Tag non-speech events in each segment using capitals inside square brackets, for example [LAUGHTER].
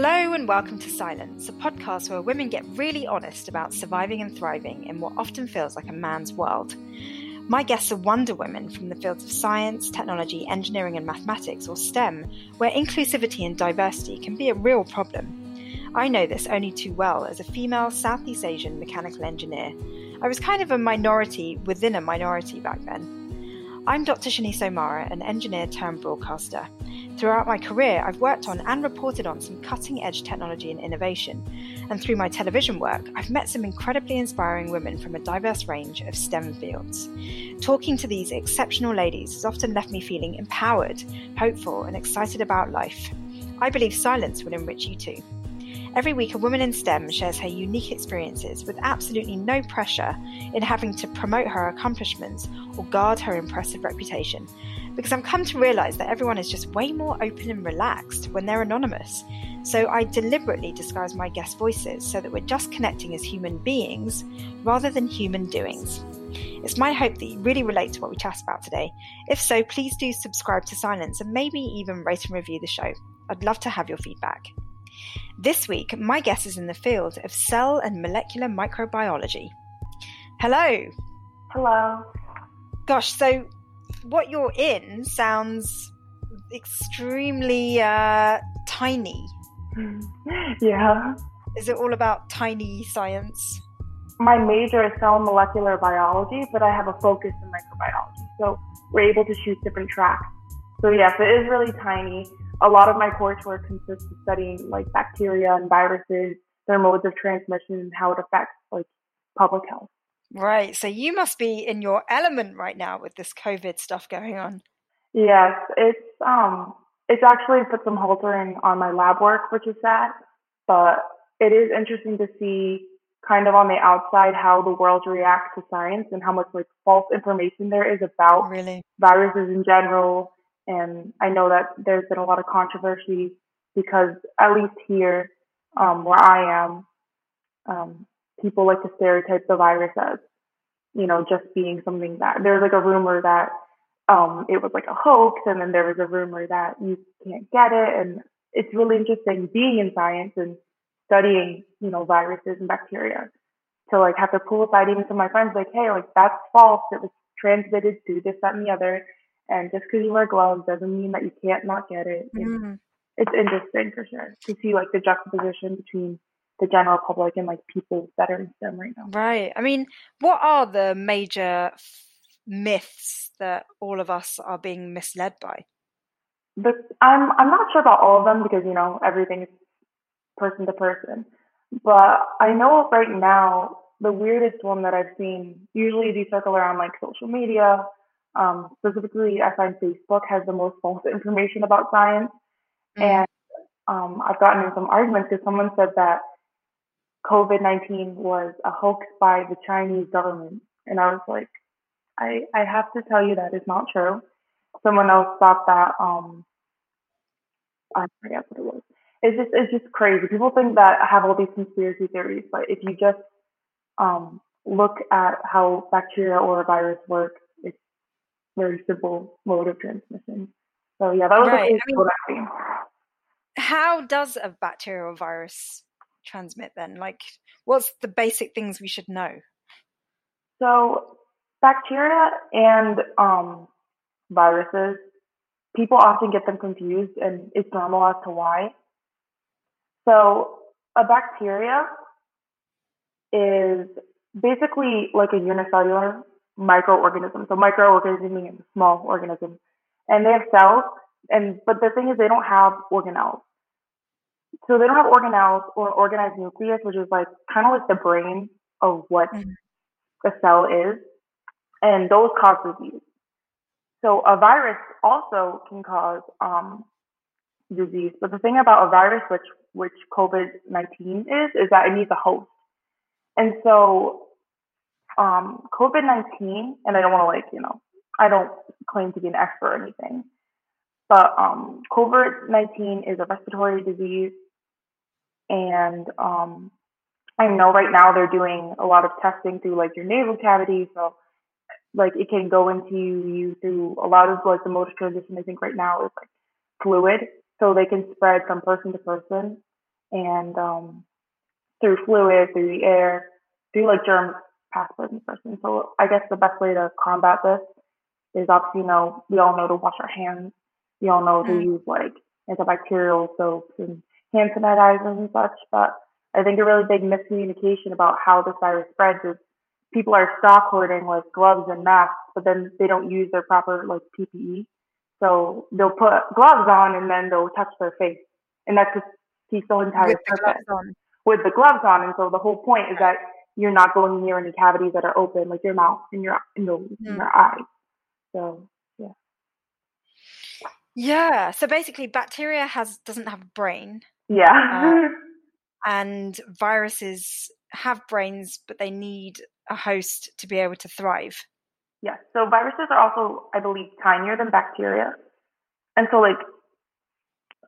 Hello and welcome to Silence, a podcast where women get really honest about surviving and thriving in what often feels like a man's world. My guests are Wonder Women from the fields of science, technology, engineering, and mathematics, or STEM, where inclusivity and diversity can be a real problem. I know this only too well as a female Southeast Asian mechanical engineer. I was kind of a minority within a minority back then. I'm Dr. Shini Somara, an engineer turned broadcaster. Throughout my career, I've worked on and reported on some cutting edge technology and innovation. And through my television work, I've met some incredibly inspiring women from a diverse range of STEM fields. Talking to these exceptional ladies has often left me feeling empowered, hopeful, and excited about life. I believe silence will enrich you too. Every week, a woman in STEM shares her unique experiences with absolutely no pressure in having to promote her accomplishments or guard her impressive reputation. Because I've come to realize that everyone is just way more open and relaxed when they're anonymous. So I deliberately disguise my guest voices so that we're just connecting as human beings rather than human doings. It's my hope that you really relate to what we chat about today. If so, please do subscribe to Silence and maybe even rate and review the show. I'd love to have your feedback. This week, my guest is in the field of cell and molecular microbiology. Hello. Hello. Gosh, so what you're in sounds extremely uh, tiny. [LAUGHS] Yeah. Is it all about tiny science? My major is cell and molecular biology, but I have a focus in microbiology. So we're able to choose different tracks. So yes, it is really tiny a lot of my coursework consists of studying like bacteria and viruses, their modes of transmission, and how it affects like public health. Right. So you must be in your element right now with this COVID stuff going on. Yes, it's um it's actually put some haltering on my lab work, which is sad, but it is interesting to see kind of on the outside how the world reacts to science and how much like false information there is about really? viruses in general and I know that there's been a lot of controversy because at least here, um, where I am, um, people like to stereotype the virus as, you know, just being something that there's like a rumor that um, it was like a hoax, and then there was a rumor that you can't get it, and it's really interesting being in science and studying, you know, viruses and bacteria to like have to pull aside even to my friends like, hey, like that's false. It was transmitted through this, that, and the other. And just because you wear gloves doesn't mean that you can't not get it. It's, mm-hmm. it's interesting for sure to see like the juxtaposition between the general public and like people that are in STEM right now. Right. I mean, what are the major myths that all of us are being misled by? But I'm I'm not sure about all of them because you know everything is person to person. But I know right now the weirdest one that I've seen usually these circle around like social media um, specifically, I find Facebook has the most false information about science. Mm-hmm. And um, I've gotten in some arguments because someone said that COVID 19 was a hoax by the Chinese government. And I was like, I, I have to tell you that is not true. Someone else thought that, um, I forget what it was. It's just, it's just crazy. People think that I have all these conspiracy theories, but if you just um, look at how bacteria or a virus work, very simple mode of transmission. So yeah, that was right. I mean, How does a bacterial virus transmit then? Like, what's the basic things we should know? So, bacteria and um, viruses, people often get them confused, and it's normal as to why. So, a bacteria is basically like a unicellular microorganisms. So microorganism means small organism. And they have cells, and but the thing is they don't have organelles. So they don't have organelles or organized nucleus, which is like kind of like the brain of what mm-hmm. the cell is. And those cause disease. So a virus also can cause um, disease. But the thing about a virus, which which COVID nineteen is, is that it needs a host. And so um, COVID 19, and I don't want to like, you know, I don't claim to be an expert or anything, but um, COVID 19 is a respiratory disease. And um, I know right now they're doing a lot of testing through like your nasal cavity. So, like, it can go into you through a lot of like the mode of transition, I think right now is like fluid. So they can spread from person to person. and um, through fluid, through the air, through like germs pass person person. So I guess the best way to combat this is obviously, you know, we all know to wash our hands. We all know to mm. use like antibacterial soaps and hand sanitizers and such. But I think a really big miscommunication about how this virus spreads is people are stock hoarding like gloves and masks, but then they don't use their proper like PPE. So they'll put gloves on and then they'll touch their face, and that's just keeps the entire with the gloves on. With the gloves on, and so the whole point is that you're not going near any cavities that are open, like your mouth and your in, the, mm. your eyes. So yeah. Yeah. So basically, bacteria has doesn't have a brain. Yeah. Uh, [LAUGHS] and viruses have brains, but they need a host to be able to thrive. Yes. So viruses are also, I believe, tinier than bacteria. And so, like,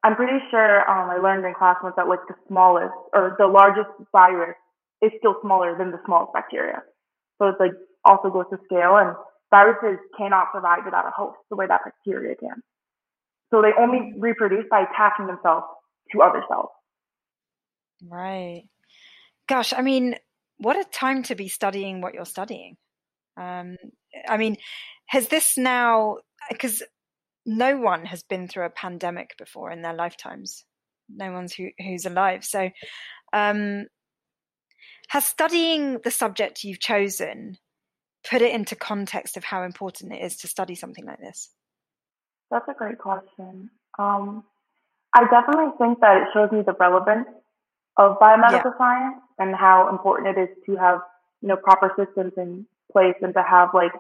I'm pretty sure um, I learned in class once that, like, the smallest or the largest virus is still smaller than the smallest bacteria. So it's like also goes to scale, and viruses cannot survive without a host the way that bacteria can. So they only reproduce by attaching themselves to other cells. Right. Gosh, I mean, what a time to be studying what you're studying. Um, I mean, has this now, because no one has been through a pandemic before in their lifetimes, no one's who, who's alive. So, um, has studying the subject you've chosen put it into context of how important it is to study something like this? That's a great question. Um, I definitely think that it shows me the relevance of biomedical yeah. science and how important it is to have you know proper systems in place and to have like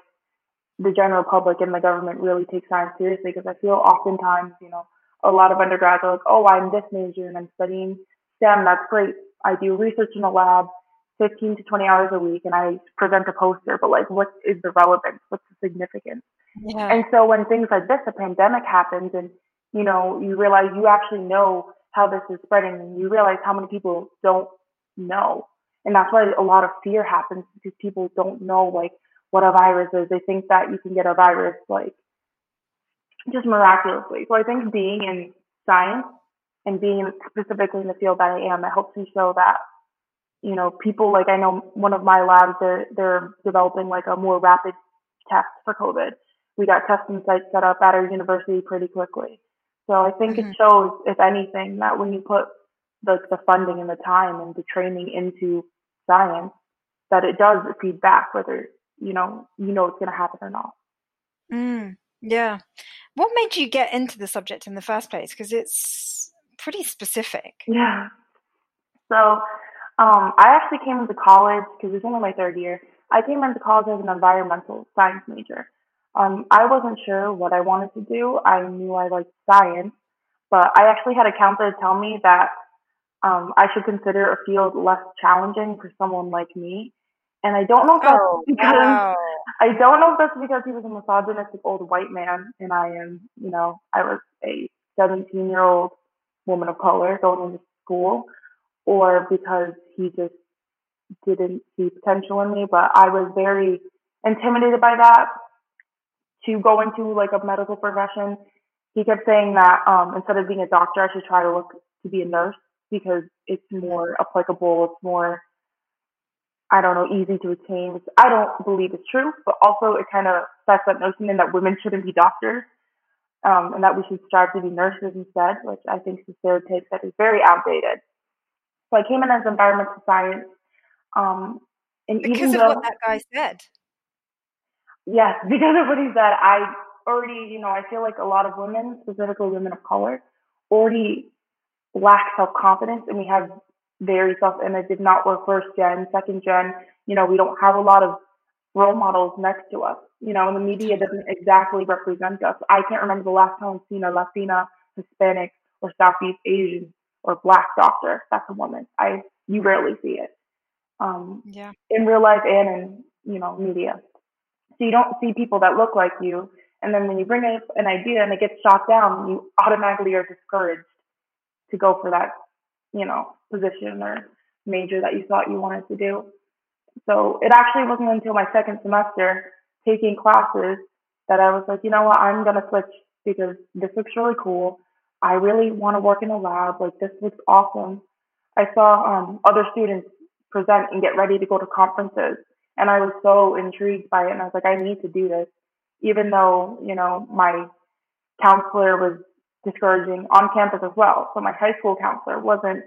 the general public and the government really take science seriously because I feel oftentimes you know a lot of undergrads are like oh I'm this major and I'm studying STEM that's great I do research in a lab 15 to 20 hours a week and I present a poster but like what is the relevance what's the significance yeah. and so when things like this a pandemic happens and you know you realize you actually know how this is spreading and you realize how many people don't know. And that's why a lot of fear happens because people don't know like what a virus is. They think that you can get a virus like just miraculously. So I think being in science and being specifically in the field that I am, it helps me show that, you know, people like I know one of my labs, they're, they're developing like a more rapid test for COVID. We got testing sites set up at our university pretty quickly. So I think mm-hmm. it shows, if anything, that when you put the, the funding and the time and the training into science, that it does feed back whether you know you know it's going to happen or not. Mm, yeah. What made you get into the subject in the first place? Because it's pretty specific. Yeah. So um, I actually came into college because it's only my third year. I came into college as an environmental science major. Um, I wasn't sure what I wanted to do. I knew I liked science, but I actually had a counselor tell me that um, I should consider a field less challenging for someone like me. And I don't know if that's oh, because wow. [LAUGHS] I don't know if that's because he was a misogynistic old white man, and I am, you know, I was a 17 year old woman of color going into school, or because he just didn't see potential in me. But I was very intimidated by that to go into like a medical profession, he kept saying that um, instead of being a doctor, I should try to look to be a nurse because it's more applicable. It's more, I don't know, easy to attain. Which I don't believe is true, but also it kind of sets that notion in that women shouldn't be doctors um, and that we should strive to be nurses instead, which I think is a stereotype that is very outdated. So I came in as environmental science. Um, and because of though, what that guy said. Yes, because of what he said, I already, you know, I feel like a lot of women, specifically women of color, already lack self confidence and we have very self image. If not, we're first gen, second gen. You know, we don't have a lot of role models next to us. You know, and the media doesn't exactly represent us. I can't remember the last time I've seen a Latina, Hispanic, or Southeast Asian or Black doctor. That's a woman. I you rarely see it. Um, yeah. In real life and in you know media. So you don't see people that look like you. And then when you bring up an idea and it gets shot down, you automatically are discouraged to go for that, you know, position or major that you thought you wanted to do. So it actually wasn't until my second semester taking classes that I was like, you know what, I'm going to switch because this looks really cool. I really want to work in a lab. Like this looks awesome. I saw um, other students present and get ready to go to conferences. And I was so intrigued by it. And I was like, I need to do this. Even though, you know, my counselor was discouraging on campus as well. So my high school counselor wasn't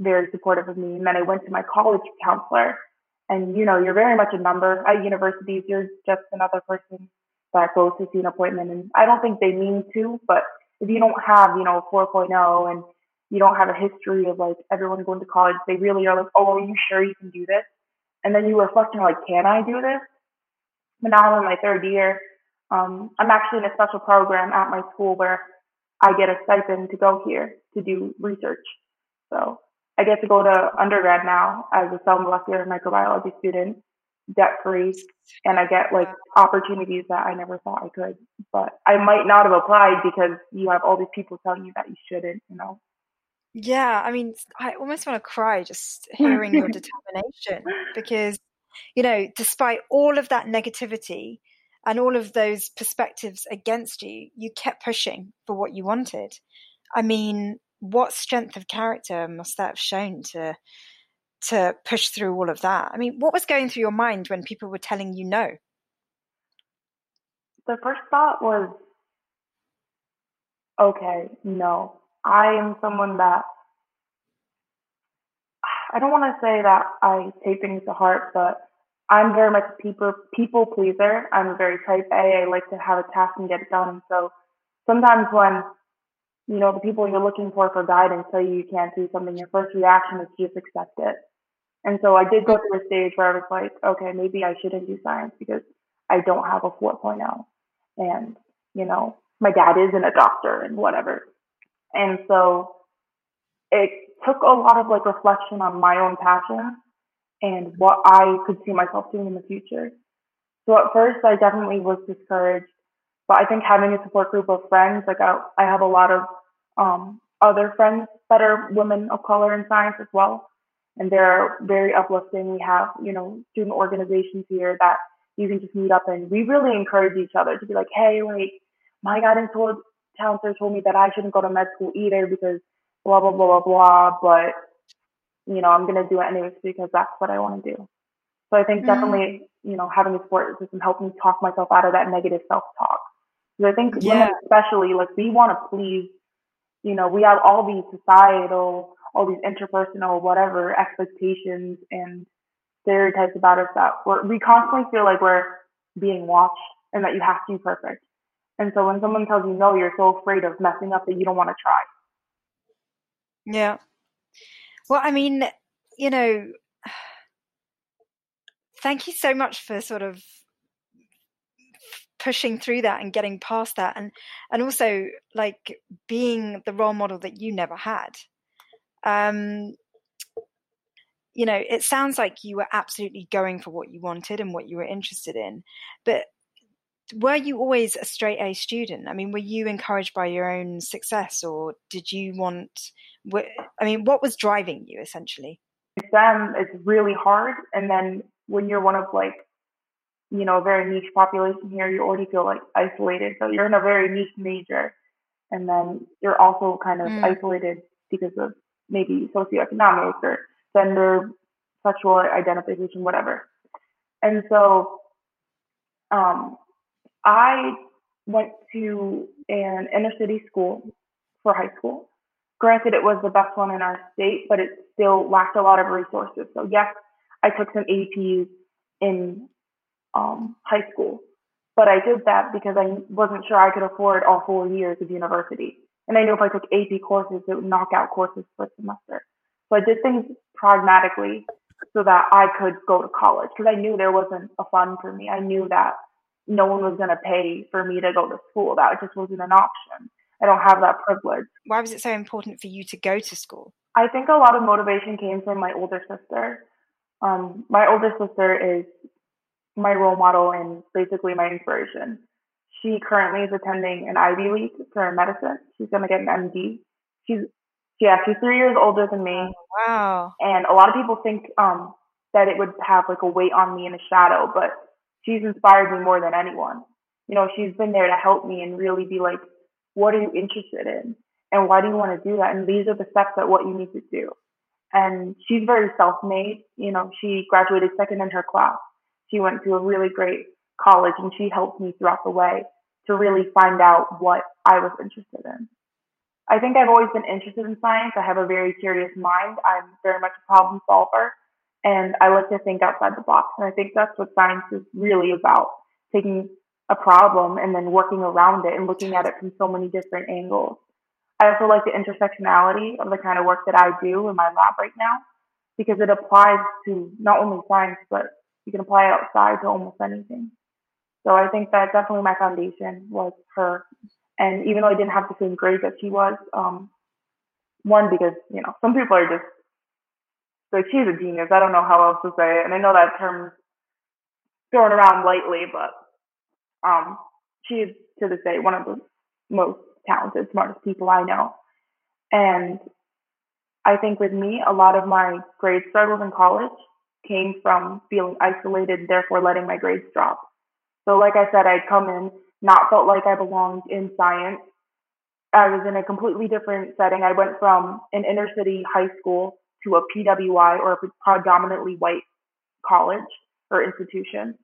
very supportive of me. And then I went to my college counselor. And, you know, you're very much a number at universities. You're just another person that goes to see an appointment. And I don't think they mean to, but if you don't have, you know, 4.0 and you don't have a history of like everyone going to college, they really are like, oh, are you sure you can do this? And then you reflect and like, can I do this? But now I'm in my third year. Um, I'm actually in a special program at my school where I get a stipend to go here to do research. So I get to go to undergrad now as a cell molecular microbiology student, debt free, and I get like opportunities that I never thought I could. But I might not have applied because you have all these people telling you that you shouldn't, you know. Yeah, I mean, I almost want to cry just [LAUGHS] hearing your determination because, you know, despite all of that negativity and all of those perspectives against you, you kept pushing for what you wanted. I mean, what strength of character must that have shown to to push through all of that? I mean, what was going through your mind when people were telling you no? The first thought was, okay, no. I am someone that I don't want to say that I take things to heart, but I'm very much a people people pleaser. I'm very type A. I like to have a task and get it done. So sometimes when you know, the people you're looking for for guidance tell you you can't do something, your first reaction is just accept it. And so I did go through a stage where I was like, okay, maybe I shouldn't do science because I don't have a 4.0. And, you know, my dad isn't a doctor and whatever. And so it took a lot of like reflection on my own passion and what I could see myself doing in the future. So at first I definitely was discouraged but I think having a support group of friends, like I, I have a lot of um, other friends that are women of color in science as well. And they're very uplifting. We have, you know, student organizations here that you can just meet up and we really encourage each other to be like, hey, like my guidance told, counselor told me that I shouldn't go to med school either because blah, blah, blah, blah, blah. But, you know, I'm going to do it anyways because that's what I want to do. So I think mm-hmm. definitely, you know, having a support system helped me talk myself out of that negative self talk. Because I think yeah. women especially, like we want to please, you know, we have all these societal, all these interpersonal, whatever expectations and stereotypes about us that we constantly feel like we're being watched and that you have to be perfect. And so when someone tells you no, you're so afraid of messing up that you don't want to try. Yeah. Well, I mean, you know, thank you so much for sort of pushing through that and getting past that and and also like being the role model that you never had um you know it sounds like you were absolutely going for what you wanted and what you were interested in but were you always a straight A student? I mean, were you encouraged by your own success, or did you want? I mean, what was driving you essentially? Exam is really hard, and then when you're one of like you know, a very niche population here, you already feel like isolated. So you're in a very niche major. And then you're also kind of mm. isolated because of maybe socioeconomic or gender, sexual identification, whatever. And so um, I went to an inner city school for high school. Granted, it was the best one in our state, but it still lacked a lot of resources. So, yes, I took some APs in um, high school. But I did that because I wasn't sure I could afford all four years of university. And I knew if I took AP courses, it would knock out courses for a semester. So I did things pragmatically so that I could go to college because I knew there wasn't a fund for me. I knew that no one was going to pay for me to go to school. That just wasn't an option. I don't have that privilege. Why was it so important for you to go to school? I think a lot of motivation came from my older sister. Um, my older sister is my role model and basically my inspiration. She currently is attending an Ivy League for medicine. She's going to get an MD. She's yeah, she's three years older than me. Oh, wow. And a lot of people think um, that it would have like a weight on me in a shadow, but she's inspired me more than anyone. You know, she's been there to help me and really be like, what are you interested in? And why do you want to do that? And these are the steps that what you need to do. and she's very self-made. You know, she graduated second in her class. She went to a really great college and she helped me throughout the way to really find out what I was interested in. I think I've always been interested in science. I have a very curious mind. I'm very much a problem solver and I like to think outside the box. And I think that's what science is really about taking a problem and then working around it and looking at it from so many different angles. I also like the intersectionality of the kind of work that I do in my lab right now because it applies to not only science, but you can apply it outside to almost anything. So I think that definitely my foundation was her. And even though I didn't have the same grades that she was, um, one, because, you know, some people are just like, she's a genius. I don't know how else to say it. And I know that term's thrown around lightly, but um, she is to this day one of the most talented, smartest people I know. And I think with me, a lot of my grade struggles in college came from feeling isolated, therefore letting my grades drop. So, like I said, I'd come in, not felt like I belonged in science. I was in a completely different setting. I went from an inner city high school to a PWI or a predominantly white college or institution.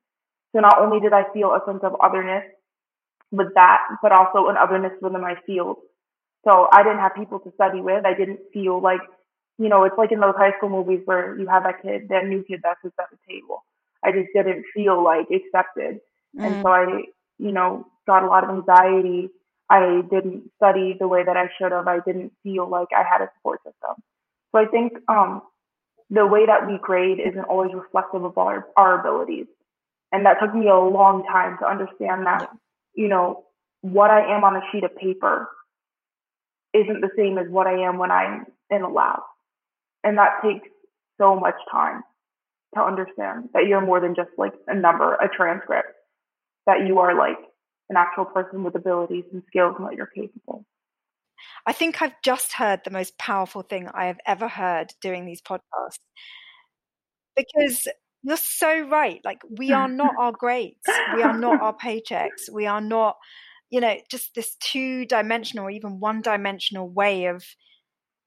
So not only did I feel a sense of otherness with that, but also an otherness within my field. So I didn't have people to study with. I didn't feel like, you know, it's like in those high school movies where you have that kid, that new kid that sits at the table. I just didn't feel like accepted. Mm. And so I, you know, got a lot of anxiety. I didn't study the way that I should have. I didn't feel like I had a support system. So I think um, the way that we grade isn't always reflective of our, our abilities. And that took me a long time to understand that, you know, what I am on a sheet of paper isn't the same as what I am when I'm in a lab. And that takes so much time to understand that you're more than just like a number, a transcript, that you are like an actual person with abilities and skills and that you're capable. I think I've just heard the most powerful thing I have ever heard doing these podcasts. Because you're so right. Like, we are [LAUGHS] not our grades, we are not our paychecks, we are not, you know, just this two dimensional or even one dimensional way of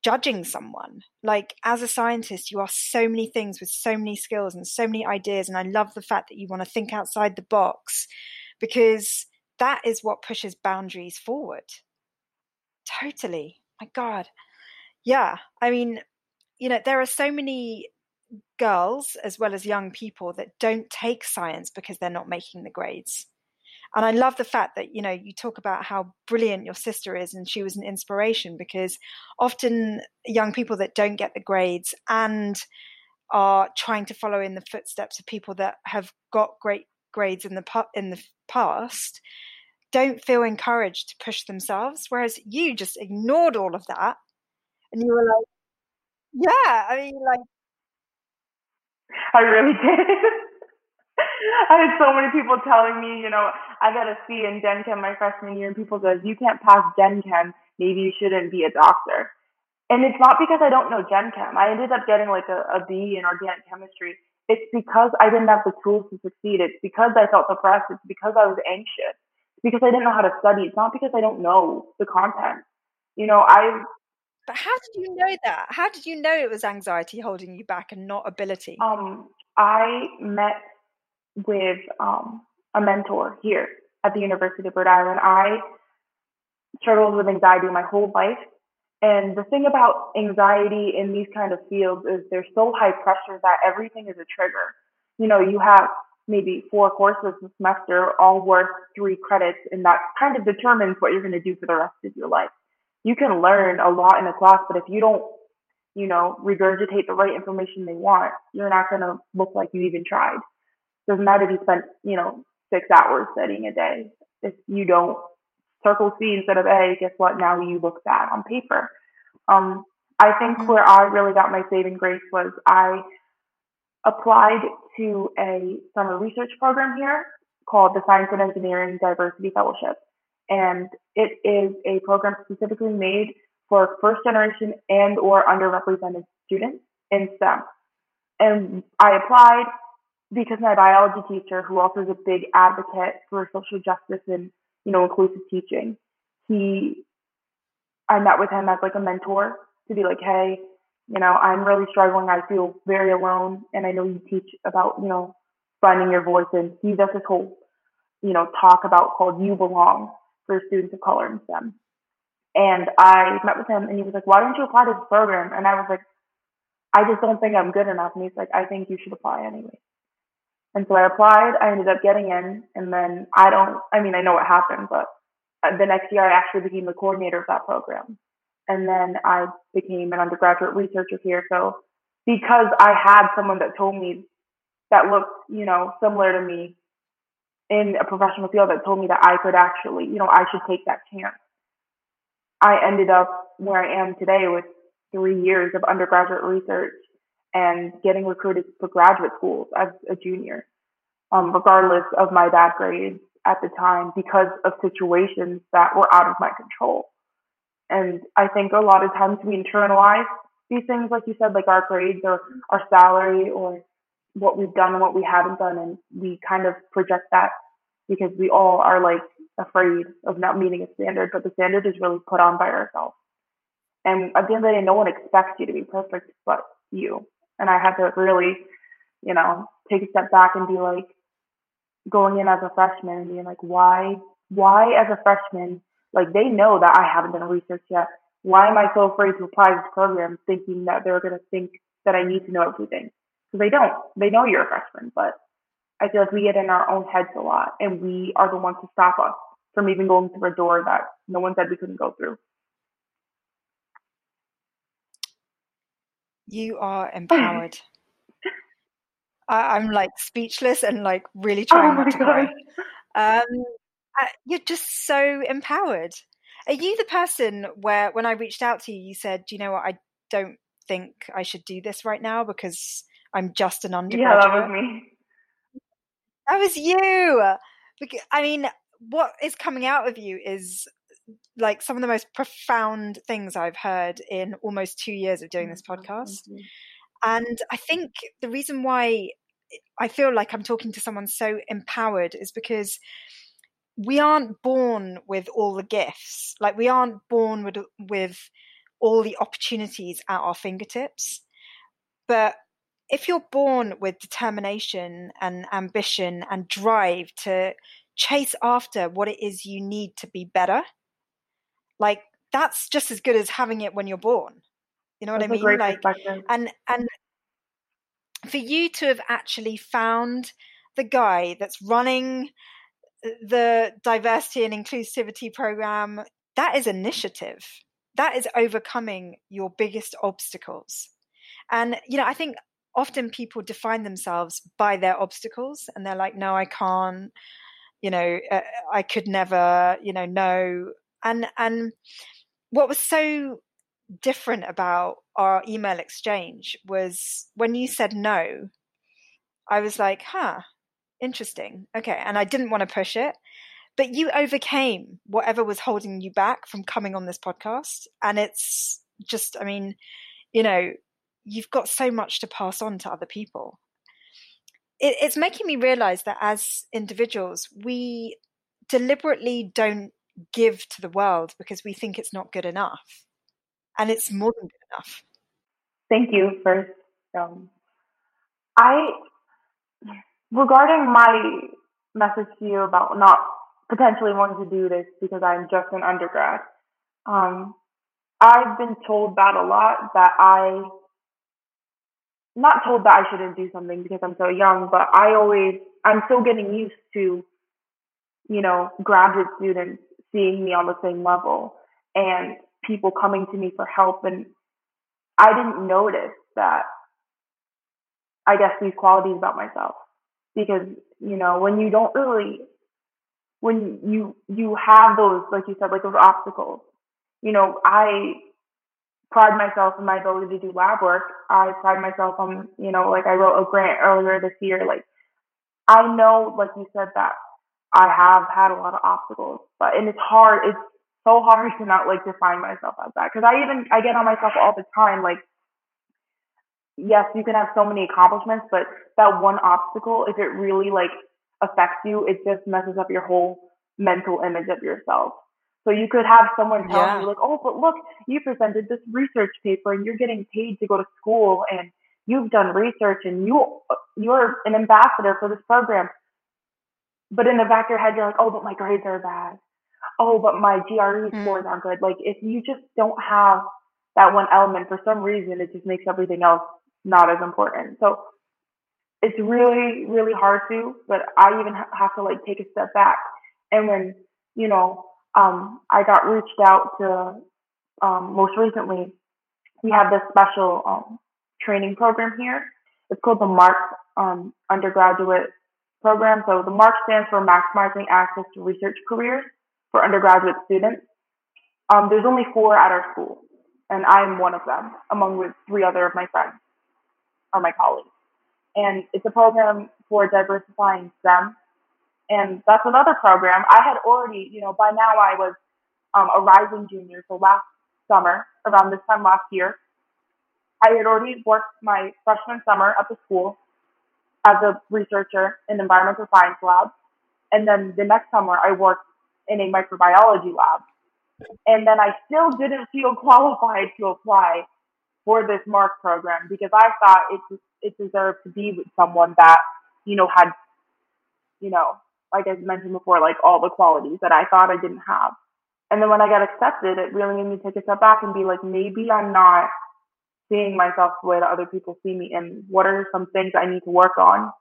judging someone. Like, as a scientist, you are so many things with so many skills and so many ideas. And I love the fact that you want to think outside the box because that is what pushes boundaries forward. Totally. My God. Yeah. I mean, you know, there are so many girls as well as young people that don't take science because they're not making the grades. And I love the fact that, you know, you talk about how brilliant your sister is and she was an inspiration because often young people that don't get the grades and are trying to follow in the footsteps of people that have got great grades in the in the past don't feel encouraged to push themselves whereas you just ignored all of that and you were like yeah i mean like I really did. [LAUGHS] [LAUGHS] I had so many people telling me, you know, I got a C in Gen Chem my freshman year, and people says you can't pass Gen Chem, maybe you shouldn't be a doctor. And it's not because I don't know Gen Chem. I ended up getting like a, a B in organic chemistry. It's because I didn't have the tools to succeed. It's because I felt depressed. It's because I was anxious. It's because I didn't know how to study. It's not because I don't know the content. You know, I but how did you know that? How did you know it was anxiety holding you back and not ability? Um, I met with um, a mentor here at the University of Rhode Island. I struggled with anxiety my whole life. And the thing about anxiety in these kind of fields is they're so high pressure that everything is a trigger. You know, you have maybe four courses a semester, all worth three credits, and that kind of determines what you're going to do for the rest of your life you can learn a lot in a class, but if you don't, you know, regurgitate the right information they want, you're not going to look like you even tried. Doesn't matter if you spent, you know, six hours studying a day. If you don't circle C instead of A, guess what? Now you look bad on paper. Um, I think mm-hmm. where I really got my saving grace was I applied to a summer research program here called the Science and Engineering Diversity Fellowship and it is a program specifically made for first generation and or underrepresented students in STEM. And I applied because my biology teacher, who also is a big advocate for social justice and, you know, inclusive teaching, he, I met with him as like a mentor to be like, hey, you know, I'm really struggling. I feel very alone. And I know you teach about, you know, finding your voice. And he does this whole, you know, talk about called You Belong for students of color in STEM. And I met with him and he was like, why don't you apply to this program? And I was like, I just don't think I'm good enough. And he's like, I think you should apply anyway. And so I applied. I ended up getting in. And then I don't, I mean, I know what happened, but uh, the next year I actually became the coordinator of that program. And then I became an undergraduate researcher here. So because I had someone that told me that looked, you know, similar to me in a professional field that told me that I could actually, you know, I should take that chance. I ended up where I am today with three years of undergraduate research and getting recruited for graduate schools as a junior, um, regardless of my bad grades at the time because of situations that were out of my control. And I think a lot of times we internalize these things, like you said, like our grades or our salary or what we've done and what we haven't done. And we kind of project that because we all are like afraid of not meeting a standard, but the standard is really put on by ourselves. And at the end of the day, no one expects you to be perfect but you. And I had to really, you know, take a step back and be like, going in as a freshman and being like, why, why as a freshman, like they know that I haven't done research yet. Why am I so afraid to apply this program thinking that they're going to think that I need to know everything? Because they don't. They know you're a freshman, but I feel like we get in our own heads a lot and we are the ones to stop us from even going through a door that no one said we couldn't go through. You are [LAUGHS] empowered. I, am like speechless and like really trying oh not to cry. Um, you're just so empowered. Are you the person where, when I reached out to you, you said, "Do you know what? I don't think I should do this right now because I'm just an undergraduate." Yeah, that was me. That was you. I mean, what is coming out of you is like some of the most profound things I've heard in almost two years of doing this oh, podcast. And I think the reason why I feel like I'm talking to someone so empowered is because we aren't born with all the gifts. Like we aren't born with with all the opportunities at our fingertips. But if you're born with determination and ambition and drive to chase after what it is you need to be better, like that's just as good as having it when you're born. You know what that's I mean? Like and and for you to have actually found the guy that's running the diversity and inclusivity program, that is initiative. That is overcoming your biggest obstacles. And, you know, I think often people define themselves by their obstacles and they're like, no, I can't, you know, uh, I could never, you know, no. And, and what was so different about our email exchange was when you said no, I was like, huh, interesting. Okay. And I didn't want to push it, but you overcame whatever was holding you back from coming on this podcast. And it's just, I mean, you know, you've got so much to pass on to other people. It, it's making me realize that as individuals, we deliberately don't give to the world because we think it's not good enough and it's more than good enough. Thank you first. Um, I regarding my message to you about not potentially wanting to do this because I'm just an undergrad. Um, I've been told that a lot that I not told that I shouldn't do something because I'm so young, but I always I'm still getting used to, you know, graduate students seeing me on the same level and people coming to me for help. And I didn't notice that, I guess, these qualities about myself. Because, you know, when you don't really, when you, you have those, like you said, like those obstacles, you know, I pride myself in my ability to do lab work. I pride myself on, you know, like I wrote a grant earlier this year. Like, I know, like you said, that I have had a lot of obstacles, but, and it's hard. It's so hard to not like define myself as that. Cause I even, I get on myself all the time. Like, yes, you can have so many accomplishments, but that one obstacle, if it really like affects you, it just messes up your whole mental image of yourself. So you could have someone tell Yeah. you like, oh, but look, you presented this research paper and you're getting paid to go to school and you've done research and you you're an ambassador for this program. But in the back of your head, you're like, oh, but my grades are bad. Oh, but my GRE Mm. scores aren't good. Like if you just don't have that one element for some reason, it just makes everything else not as important. So it's really, really hard to, but I even ha- have to like take a step back. And when, you know, um, I got reached out to, um, most recently, we have this special, um, training program here. It's called the MARC um, undergraduate program. So the MARC stands for Maximizing Access to Research Careers for undergraduate students. Um, there's only four at our school, and I'm one of them, among with three other of my friends or my colleagues. And it's a program for diversifying STEM. And that's another program. I had already, you know, by now I was um, a rising junior. So last summer, around this time last year, I had already worked my freshman summer at the school as a researcher in environmental science lab. And then the next summer, I worked in a microbiology lab. And then I still didn't feel [LAUGHS] qualified to apply for this MARC program because I thought it it deserved to be with someone that you know had you know like I mentioned before like all the qualities that I thought I didn't have. And then when I got accepted, it really made me take a step back and be like, maybe I'm not seeing myself the way that other people see me, and what are some things I need to work on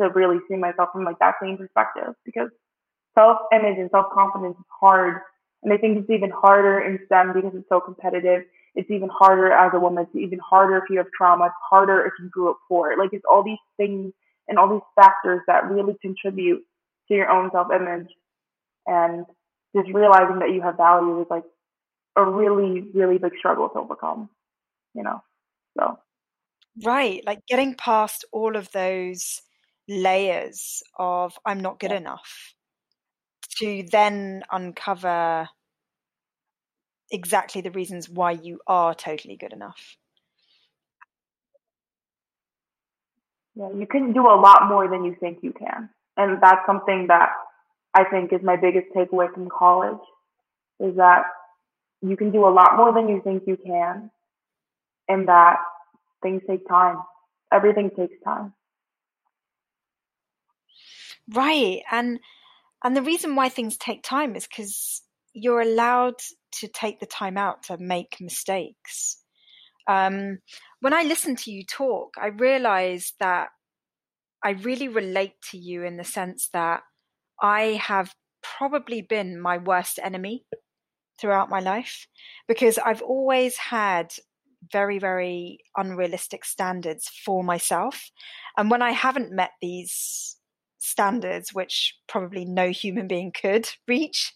to really see myself from like that same perspective because self image and self confidence is hard. And I think it's even harder in STEM because it's so competitive. It's even harder as a woman. It's even harder if you have trauma. It's harder if you grew up poor. Like it's all these things and all these factors that really contribute to your own self image. And just realizing that you have value is like a really, really big struggle to overcome, you know? So, Right. Like getting past all of those layers of I'm not good Yeah. enough to then uncover exactly the reasons why you are totally good enough. yeah, you can do a lot more than you think you can. And that's something that I think is my biggest takeaway from college is that you can do a lot more than you think you can and that things take time. Everything takes time. Right. And and the reason why things take time is because you're allowed to take the time out to make mistakes. Um, when I listen to you talk, I realize that I really relate to you in the sense that I have probably been my worst enemy throughout my life because I've always had very, very unrealistic standards for myself. And when I haven't met these standards, which probably no human being could [LAUGHS] reach,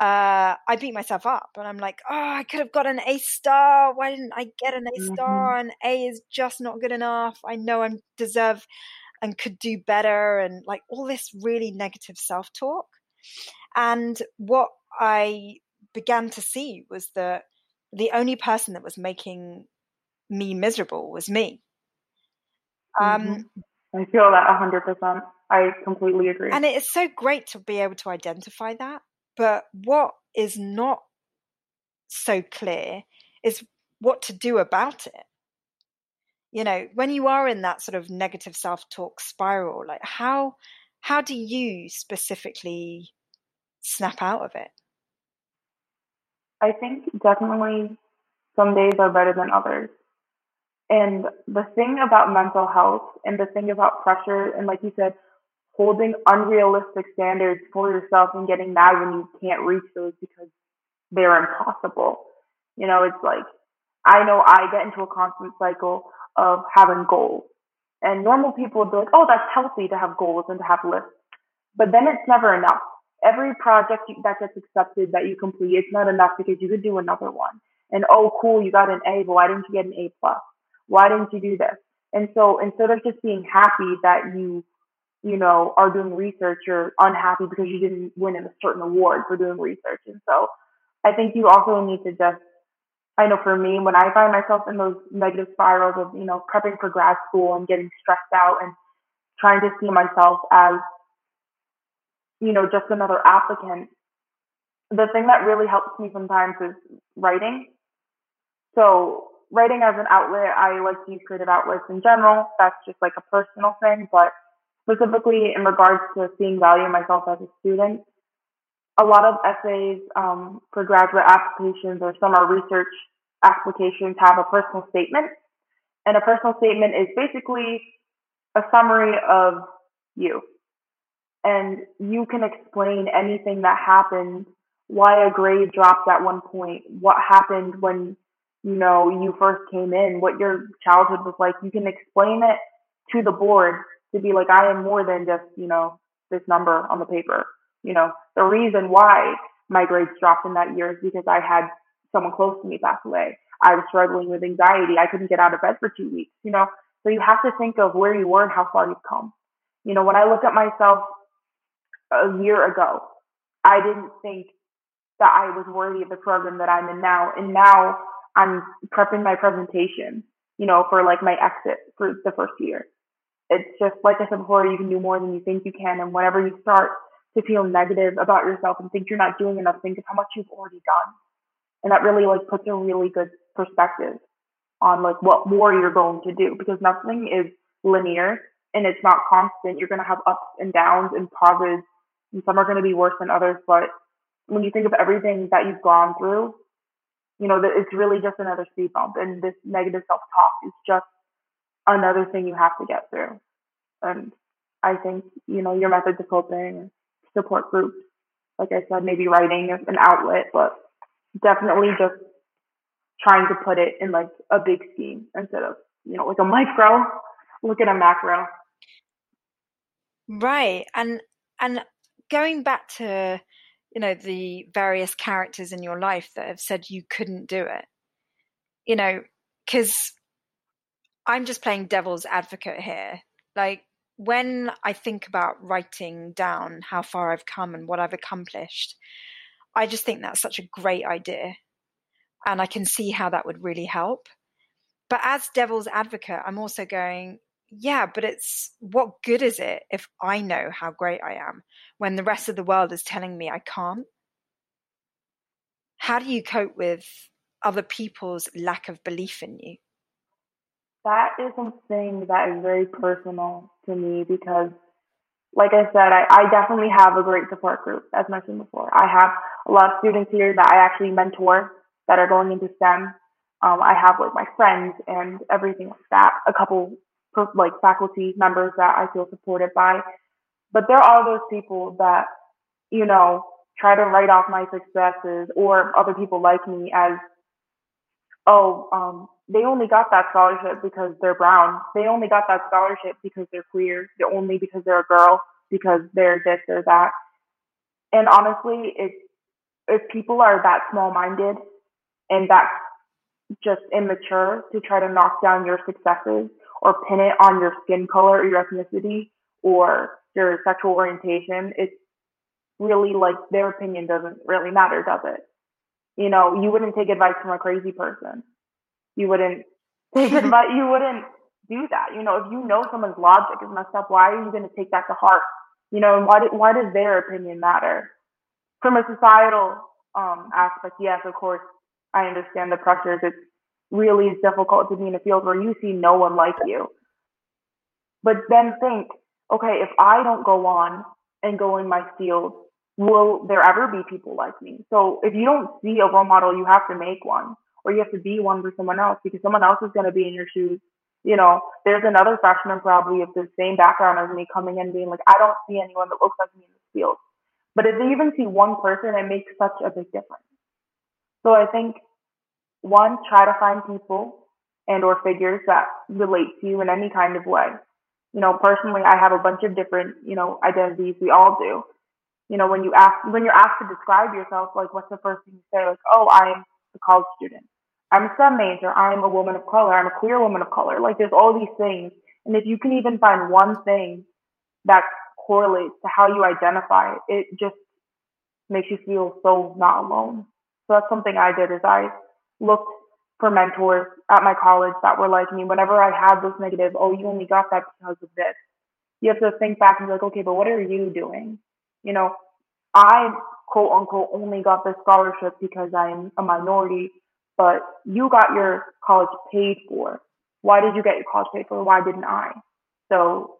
uh, I beat myself up and I'm like, oh, I could have got an A star. Why didn't I get an A star? And A is just not good enough. I know I deserve and could do better, and like all this really negative self talk. And what I began to see was that the only person that was making me miserable was me. Um, mm-hmm. I feel that 100%. I completely agree. And it is so great to be able to identify that. But what is not so clear is what to do about it. You know, when you are in that sort of negative self-talk spiral, like how how do you specifically snap out of it? I think definitely some days are better than others. And the thing about mental health and the thing about pressure, and like you said, holding unrealistic standards for yourself and getting mad when you can't reach those because they're impossible. You know, it's like, I know I get into a constant cycle of having goals. And normal people would be like, oh, that's healthy to have goals and to have lists. But then it's never enough. Every project that gets accepted that you complete, it's not enough because you could do another one. And oh, cool, you got an A, but why didn't you get an A plus? Why didn't you do this? And so instead of just being happy that you, you know, are doing research, you're unhappy because you didn't win a certain award for doing research. And so I think you also need to just, I know for me, when I find myself in those negative spirals of, you know, prepping for grad school and getting stressed out and trying to see myself as, you know, just another applicant, the thing that really helps me sometimes is writing. So writing as an outlet, I like to use creative outlets in general. That's just like a personal thing, but specifically in regards to seeing value myself as a student, a lot of essays um, for graduate applications or some research applications have a personal statement. And a personal statement is basically a summary of you. And you can explain anything that happened, why a grade dropped at one point, what happened when, you know, you first came in, what your childhood was like. You can explain it to the board to be like, I am more than just, you know, this number on the paper. You know, the reason why my grades dropped in that year is because I had someone close to me pass away. I was struggling with anxiety. I couldn't get out of bed for two weeks, you know. So you have to think of where you were and how far you've come. You know, when I look at myself a year ago, I didn't think that I was worthy of the program that I'm in now. And now I'm prepping my presentation, you know, for like my exit for the first year. It's just like I said before, you can do more than you think you can. And whenever you start to feel negative about yourself and think you're not doing enough, think of how much you've already done. And that really like puts a really good perspective on like what more you're going to do because nothing is linear and it's not constant. You're going to have ups and downs and pauses and some are going to be worse than others. But when you think of everything that you've gone through, you know, it's really just another speed bump and this negative self-talk is just another thing you have to get through. And I think, you know, your methods of coping, support groups, like I said, maybe writing is an outlet, but definitely just trying to put it in like a big scheme instead of, you know, like a micro, look at a macro. Right. And and going back to, you know, the various characters in your life that have said you couldn't do it. You know, because I'm just playing devil's advocate here. Like when I think about writing down how far I've come and what I've accomplished, I just think that's such a great idea. And I can see how that would really help. But as devil's advocate, I'm also going, yeah, but it's what good is it if I know how great I am when the rest of the world is telling me I can't? How do you cope with other people's lack of belief in you? that is something that is very personal to me because like I said, I, I definitely have a great support group, as mentioned before. I have a lot of students here that I actually mentor that are going into STEM. Um, I have like my friends and everything like that. A couple like faculty members that I feel supported by. But there are those people that, you know, try to write off my successes or other people like me as, oh, um, they only got that scholarship because they're brown. They only got that scholarship because they're queer. They're only because they're a girl, because they're this or that. And honestly, if if people are that small minded and that just immature to try to knock down your successes or pin it on your skin color or your ethnicity or your sexual orientation, it's really like their opinion doesn't really matter, does it? You know, you wouldn't take advice from a crazy person you wouldn't [LAUGHS] take advice. You wouldn't do that. You know, if you know someone's logic is messed up, why are you going to take that to heart? You know, and why, do, why does their opinion matter? From a societal um, aspect, yes, of course, I understand the pressures. It's really is difficult to be in a field where you see no one like you. But then think, okay, if I don't go on and go in my field, will there ever be people like me? So if you don't see a role model, you have to make one or you have to be one for someone else because someone else is going to be in your shoes. You know, there's another freshman probably of the same background as me coming in being like, I don't see anyone that looks like me in this field. But if they even see one person, it makes such a big difference. So I think one, try to find people and or figures that relate to you in any kind of way. You know, personally, I have a bunch of different, you know, identities. We all do. You know, when you ask, when you're asked to describe yourself, like, what's the first thing you say? Like, oh, I'm a college student. I'm a STEM major. I'm a woman of color. I'm a queer woman of color. Like there's all these things. And if you can even find one thing that correlates to how you identify, it just makes you feel so not alone. So that's something I did is I looked for mentors at my college that were like me. Whenever I had this negative, oh, you only got that because of this. You have to think back and be like, okay, but what are you doing? You know, I quote unquote only got this scholarship because I'm a minority, but you got your college paid for. Why did you get your college paid for? Why didn't I? So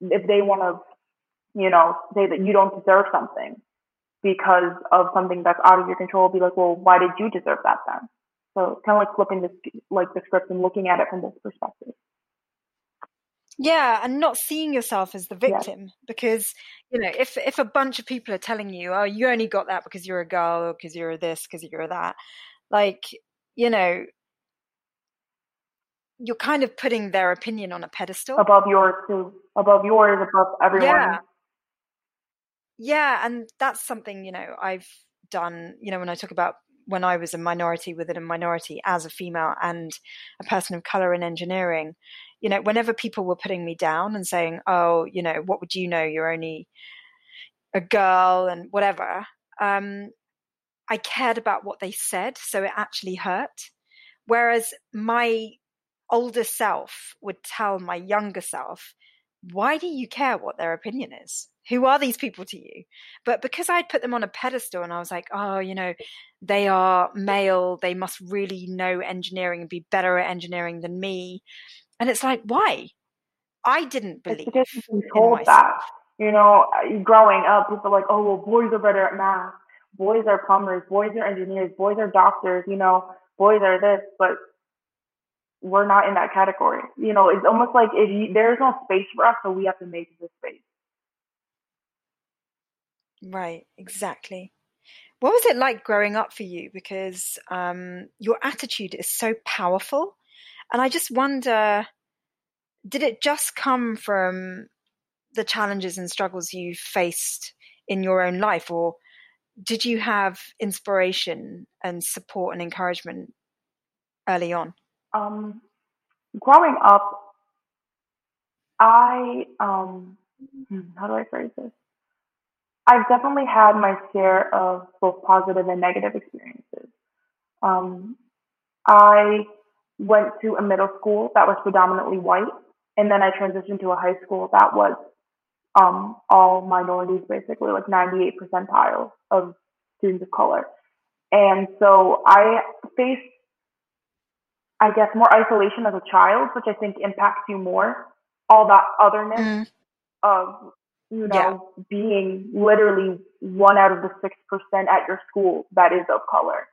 if they want to, you know, say that you don't deserve something because of something that's out of your control, be like, well, why did you deserve that then? So kind of like flipping this, like the script and looking at it from this perspective. Yeah, and not seeing yourself as the victim yeah. because you know if if a bunch of people are telling you, "Oh, you only got that because you're a girl, or because you're this, because you're that," like you know, you're kind of putting their opinion on a pedestal above yours too, above yours, above everyone. Yeah, yeah, and that's something you know I've done. You know, when I talk about when I was a minority within a minority as a female and a person of color in engineering, you know, whenever people were putting me down and saying, oh, you know, what would you know? You're only a girl and whatever. Um, I cared about what they said, so it actually hurt. Whereas my older self would tell my younger self, why do you care what their opinion is? Who are these people to you? But because I'd put them on a pedestal and I was like, oh, you know, they are male, they must really know engineering and be better at engineering than me. And it's like, why? I didn't believe it's because you told that. You know, growing up, people are like, oh, well, boys are better at math. Boys are plumbers. Boys are engineers. Boys are doctors. You know, boys are this. But we're not in that category. You know, it's almost like if you, there's no space for us, so we have to make the space. Right, exactly. What was it like growing up for you? Because um, your attitude is so powerful. And I just wonder did it just come from the challenges and struggles you faced in your own life, or did you have inspiration and support and encouragement early on? Um, growing up, I um, hmm, how do I phrase this? I've definitely had my share of both positive and negative experiences. Um, I went to a middle school that was predominantly white, and then I transitioned to a high school that was um, all minorities, basically like 98 percentile of students of color. And so I faced I guess, more isolation as a child, which I think impacts you more. All that otherness mm. of, you know, yeah. being literally one out of the 6% at your school that is of color,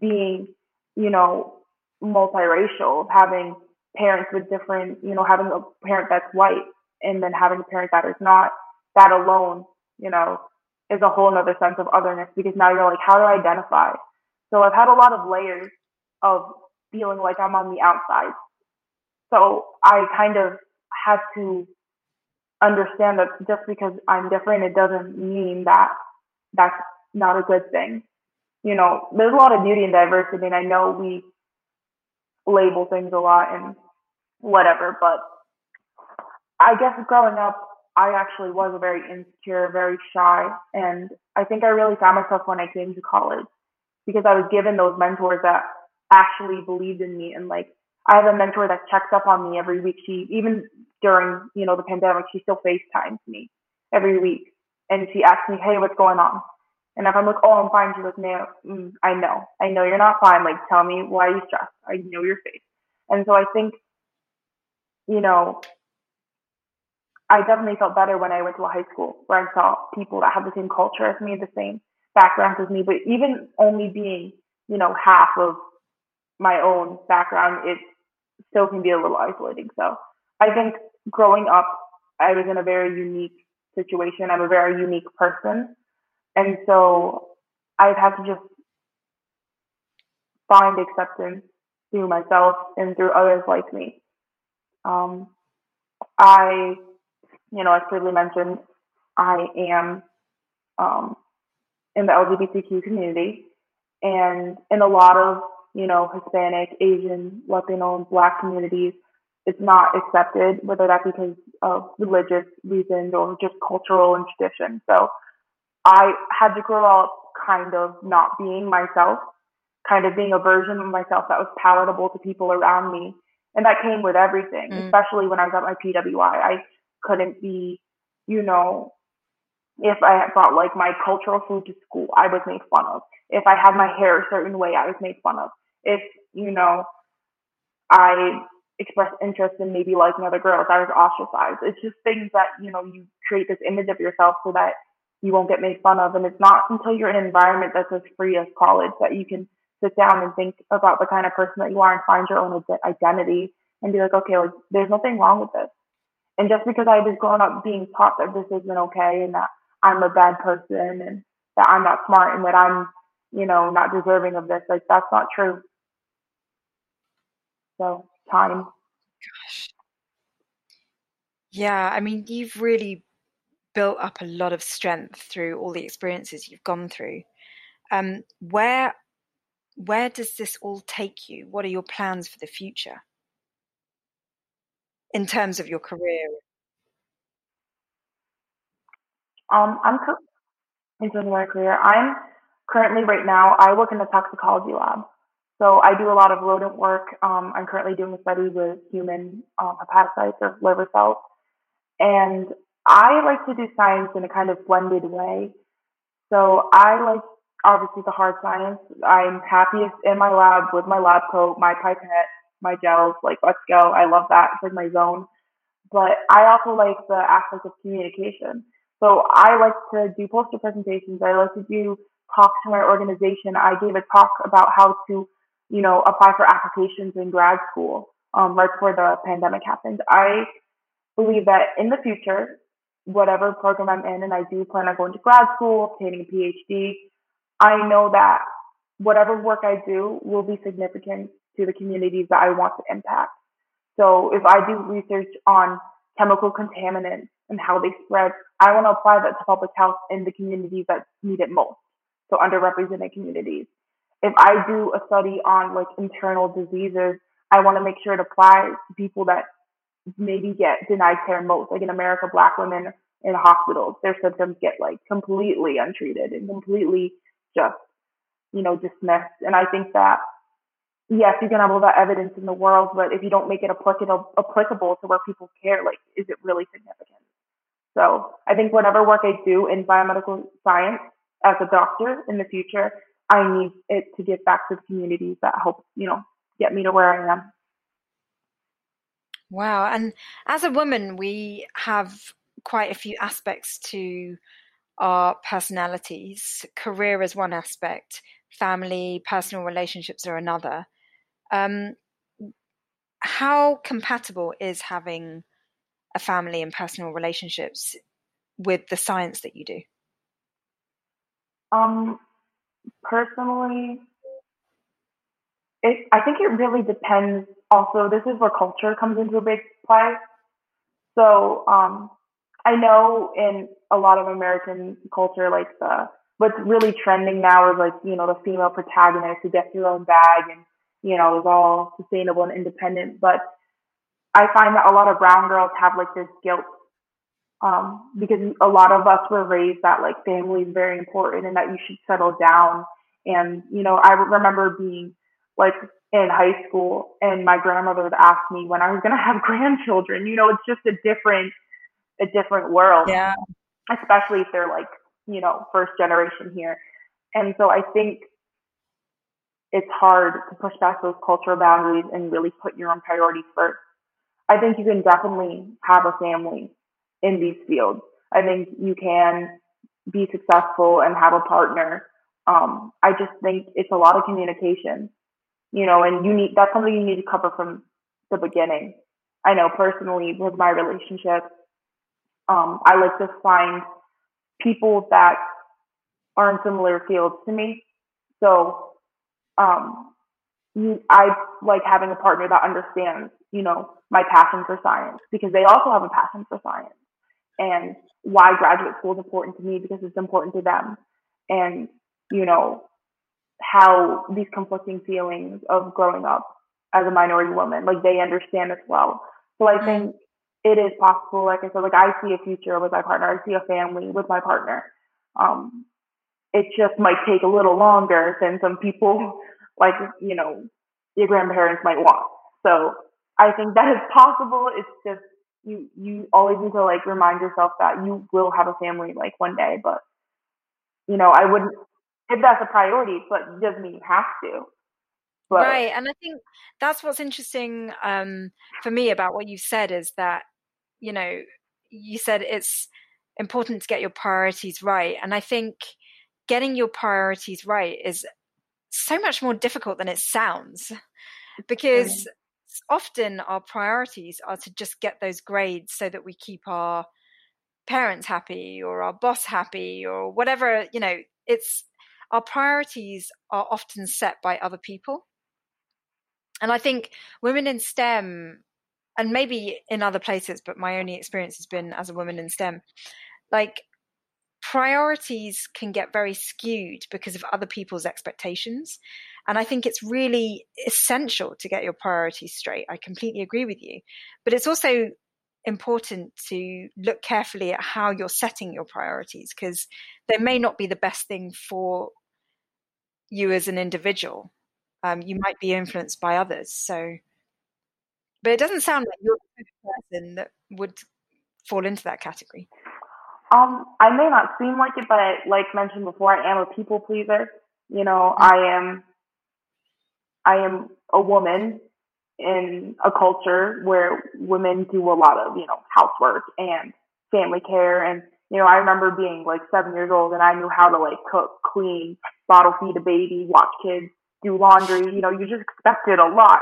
being, you know, multiracial, having parents with different, you know, having a parent that's white and then having a parent that is not, that alone, you know, is a whole other sense of otherness because now you're like, how do I identify? So I've had a lot of layers of feeling like I'm on the outside. So I kind of had to understand that just because I'm different, it doesn't mean that that's not a good thing. You know, there's a lot of beauty in diversity, and I know we label things a lot and whatever, but I guess growing up, I actually was a very insecure, very shy, and I think I really found myself when I came to college because I was given those mentors that actually believed in me and like I have a mentor that checks up on me every week. She even during you know the pandemic, she still FaceTimes me every week, and she asks me, "Hey, what's going on?" And if I'm like, "Oh, I'm fine," she's like, "No, mm, I know, I know you're not fine. Like, tell me why you stressed. I know your face." And so I think, you know, I definitely felt better when I went to a high school where I saw people that have the same culture as me, the same backgrounds as me. But even only being, you know, half of my own background, it still can be a little isolating. So I think growing up, I was in a very unique situation. I'm a very unique person. And so I've had to just find acceptance through myself and through others like me. Um, I, you know, as Shirley mentioned, I am um, in the LGBTQ community. And in a lot of you know, Hispanic, Asian, Latino, and Black communities, it's not accepted, whether that's because of religious reasons or just cultural and tradition. So I had to grow up kind of not being myself, kind of being a version of myself that was palatable to people around me. And that came with everything, mm. especially when I was at my PWI. I couldn't be, you know, If I brought like my cultural food to school, I was made fun of. If I had my hair a certain way, I was made fun of. If, you know, I expressed interest in maybe liking other girls, I was ostracized. It's just things that, you know, you create this image of yourself so that you won't get made fun of. And it's not until you're in an environment that's as free as college that you can sit down and think about the kind of person that you are and find your own identity and be like, okay, like there's nothing wrong with this. And just because I was growing up being taught that this isn't okay and that I'm a bad person and that I'm not smart and that I'm, you know, not deserving of this, like that's not true. So time. Gosh. Yeah, I mean, you've really built up a lot of strength through all the experiences you've gone through. Um, where where does this all take you? What are your plans for the future in terms of your career? Um, I'm in terms of my career. I'm currently right now. I work in the toxicology lab, so I do a lot of rodent work. Um, I'm currently doing a study with human um, hepatocytes or liver cells, and I like to do science in a kind of blended way. So I like obviously the hard science. I'm happiest in my lab with my lab coat, my pipette, my gels. Like, let's go. I love that. It's like my zone. But I also like the aspect of communication. So I like to do poster presentations. I like to do talks to my organization. I gave a talk about how to, you know, apply for applications in grad school um, right before the pandemic happened. I believe that in the future, whatever program I'm in, and I do plan on going to grad school, obtaining a PhD, I know that whatever work I do will be significant to the communities that I want to impact. So if I do research on chemical contaminants and how they spread, I want to apply that to public health in the communities that need it most. So underrepresented communities. If I do a study on like internal diseases, I want to make sure it applies to people that maybe get denied care most. Like in America, black women in hospitals, their symptoms get like completely untreated and completely just, you know, dismissed. And I think that, yes, you can have all that evidence in the world, but if you don't make it applicable, applicable to where people care, like, is it really significant? So I think whatever work I do in biomedical science as a doctor in the future, I need it to give back to the communities that help, you know, get me to where I am. Wow. And as a woman, we have quite a few aspects to our personalities. Career is one aspect, family, personal relationships are another. Um, how compatible is having a family and personal relationships with the science that you do? Um, personally, it, I think it really depends. Also, this is where culture comes into a big play. So, um, I know in a lot of American culture, like the what's really trending now is like you know the female protagonist who gets her own bag and you know is all sustainable and independent. But I find that a lot of brown girls have like this guilt um, because a lot of us were raised that like family is very important and that you should settle down. And you know, I remember being like in high school and my grandmother would ask me when I was going to have [LAUGHS] grandchildren. You know, it's just a different a different world. Yeah. Especially if they're like, you know, first generation here. And so I think it's hard to push back those cultural boundaries and really put your own priorities first. I think you can definitely have a family in these fields. I think you can be successful and have a partner. Um, I just think it's a lot of communication, you know, and you need that's something you need to cover from the beginning. I know personally with my relationship, um, I like to find people that are in similar fields to me. So, um, you, I like having a partner that understands, you know, my passion for science because they also have a passion for science and why graduate school is important to me because it's important to them. And, you know, how these conflicting feelings of growing up as a minority woman, like they understand as well. So I mm. think it is possible. Like I said, like I see a future with my partner. I see a family with my partner. Um, it just might take a little longer than some people, [LAUGHS] like you know, your grandparents might want. So I think that is possible. It's just You you always need to like remind yourself that you will have a family like one day, but you know, I wouldn't if that's a priority, but it doesn't mean you have to. But, right, and I think that's what's interesting um, for me about what you said is that you know you said it's important to get your priorities right, and I think getting your priorities right is so much more difficult than it sounds because. Often our priorities are to just get those grades so that we keep our parents happy or our boss happy or whatever you know it's our priorities are often set by other people. And i think women in stem and maybe in other places but my only experience has been as a woman in stem like priorities can get very skewed because of other people's expectations. And I think it's really essential to get your priorities straight. I completely agree with you. But it's also important to look carefully at how you're setting your priorities because they may not be the best thing for you as an individual. Um, you might be influenced by others. So, but it doesn't sound like you're the person that would fall into that category. Um, I may not seem like it, but I, like mentioned before, I am a people pleaser. You know, mm-hmm. I am, I am a woman in a culture where women do a lot of, you know, housework and family care. And, you know, I remember being like seven years old and I knew how to like cook, clean, bottle feed a baby, watch kids, do laundry. You know, you just expected a lot,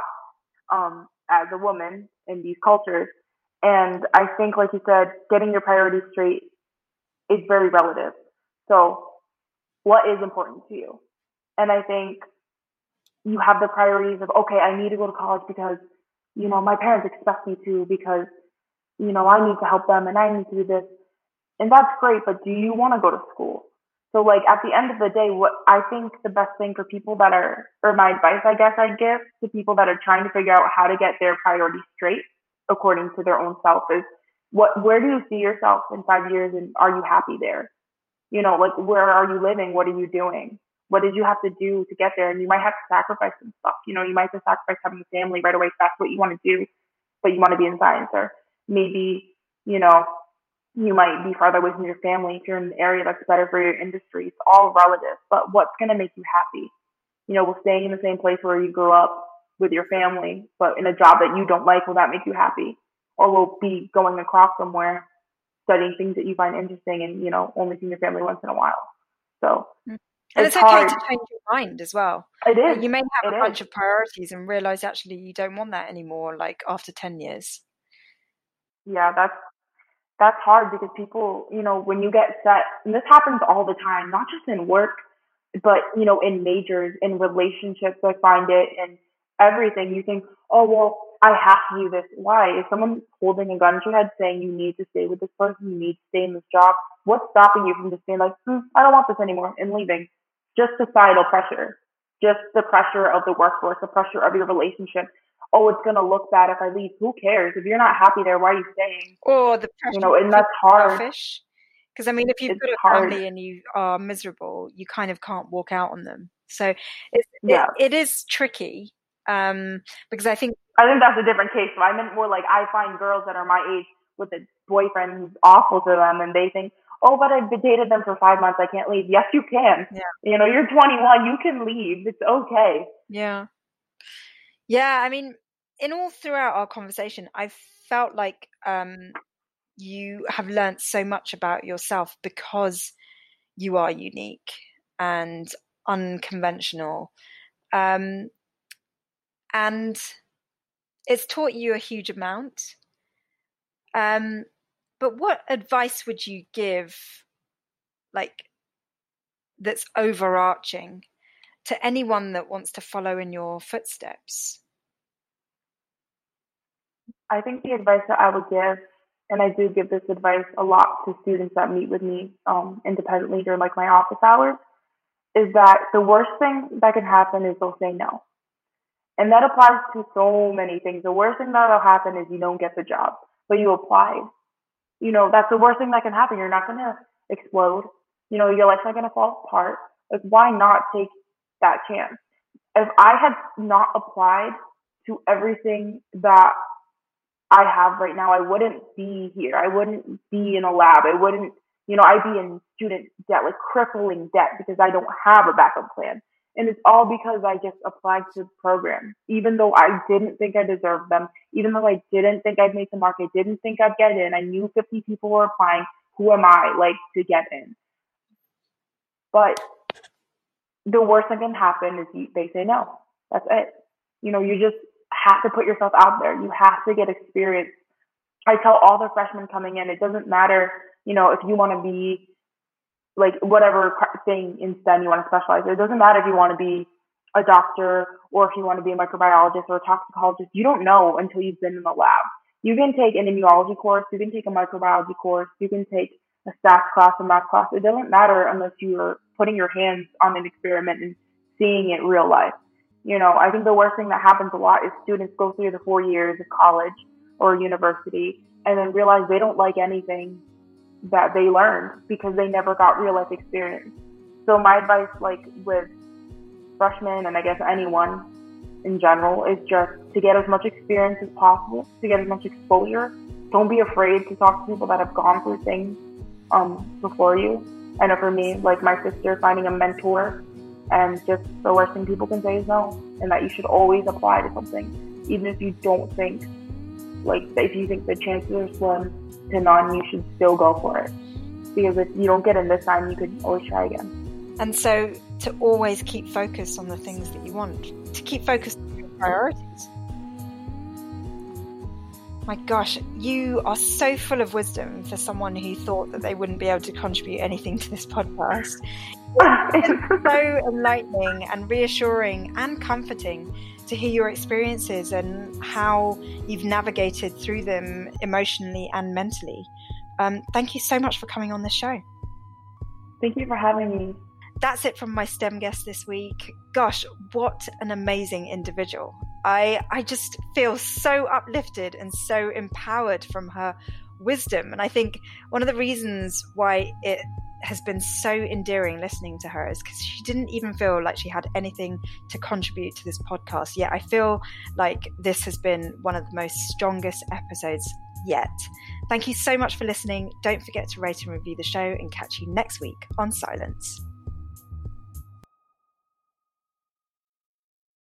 um, as a woman in these cultures. And I think, like you said, getting your priorities straight is very relative. So what is important to you? And I think you have the priorities of, okay, I need to go to college because, you know, my parents expect me to because, you know, I need to help them and I need to do this. And that's great, but do you want to go to school? So like at the end of the day, what I think the best thing for people that are, or my advice, I guess I'd give to people that are trying to figure out how to get their priorities straight according to their own self is what where do you see yourself in five years and are you happy there? You know like where are you living? What are you doing? What did you have to do to get there? And you might have to sacrifice some stuff. You know you might have to sacrifice having a family right away if that's what you want to do but you want to be in science or maybe you know you might be farther away from your family if you're in an area that's better for your industry. It's all relative but what's going to make you happy? You know will staying in the same place where you grew up with your family but in a job that you don't like will that make you happy or will be going across somewhere studying things that you find interesting and you know only seeing your family once in a while. So mm. and it's, it's okay to change your mind as well. It is. you may have it a bunch of priorities and realize actually you don't want that anymore like after 10 years. Yeah that's that's hard because people you know when you get set and this happens all the time not just in work but you know in majors in relationships i find it and everything. You think oh well I have to do this. Why? Is someone holding a gun to your head saying you need to stay with this person, you need to stay in this job? What's stopping you from just being like, hmm, I don't want this anymore and leaving? Just societal pressure, just the pressure of the workforce, the pressure of your relationship. Oh, it's gonna look bad if I leave. Who cares? If you're not happy there, why are you staying? Oh, the pressure, you know, and that's hard. Because I mean, if you've it's got a hard. family and you are miserable, you kind of can't walk out on them. So it's, yeah. it, it is tricky um, because I think I think that's a different case. I meant more like I find girls that are my age with a boyfriend who's awful to them, and they think, "Oh, but I've dated them for five months. I can't leave." Yes, you can. Yeah. You know, you're 21. You can leave. It's okay. Yeah. Yeah. I mean, in all throughout our conversation, I felt like um, you have learned so much about yourself because you are unique and unconventional. Um, and it's taught you a huge amount. Um, but what advice would you give, like, that's overarching to anyone that wants to follow in your footsteps? I think the advice that I would give, and I do give this advice a lot to students that meet with me um, independently during like my office hours, is that the worst thing that can happen is they'll say no. And that applies to so many things. The worst thing that'll happen is you don't get the job, but you applied. You know, that's the worst thing that can happen. You're not going to explode. You know, your life's not going to fall apart. Like, why not take that chance? If I had not applied to everything that I have right now, I wouldn't be here. I wouldn't be in a lab. I wouldn't, you know, I'd be in student debt, like crippling debt because I don't have a backup plan. And it's all because I just applied to the program, even though I didn't think I deserved them, even though I didn't think I'd make the mark, I didn't think I'd get in. I knew 50 people were applying. Who am I, like, to get in? But the worst that can happen is they say no. That's it. You know, you just have to put yourself out there. You have to get experience. I tell all the freshmen coming in, it doesn't matter, you know, if you want to be like whatever thing in STEM you want to specialize in. It doesn't matter if you want to be a doctor or if you want to be a microbiologist or a toxicologist. You don't know until you've been in the lab. You can take an immunology course, you can take a microbiology course, you can take a stats class, a math class. It doesn't matter unless you're putting your hands on an experiment and seeing it real life. You know, I think the worst thing that happens a lot is students go through the four years of college or university and then realize they don't like anything that they learned because they never got real life experience. So my advice, like with freshmen and I guess anyone in general, is just to get as much experience as possible, to get as much exposure. Don't be afraid to talk to people that have gone through things um, before you. I know for me, like my sister, finding a mentor and just the worst thing people can say is no, and that you should always apply to something, even if you don't think, like, if you think the chances are slim to none, you should still go for it. Because if you don't get in this time, you could always try again. And so to always keep focused on the things that you want, to keep focused on your priorities. My gosh, you are so full of wisdom for someone who thought that they wouldn't be able to contribute anything to this podcast. [LAUGHS] it's so enlightening and reassuring and comforting to hear your experiences and how you've navigated through them emotionally and mentally. Um, thank you so much for coming on the show. Thank you for having me. That's it from my STEM guest this week. Gosh, what an amazing individual. I I just feel so uplifted and so empowered from her wisdom. And I think one of the reasons why it has been so endearing listening to her is because she didn't even feel like she had anything to contribute to this podcast yet. I feel like this has been one of the most strongest episodes yet. Thank you so much for listening. Don't forget to rate and review the show and catch you next week on Silence.